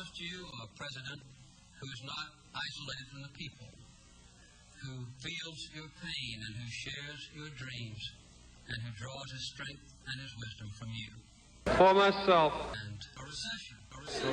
to you a president who's not isolated from the people, who feels your pain and who shares your dreams and who draws his strength and his wisdom from you. For myself. And a recession. A recession.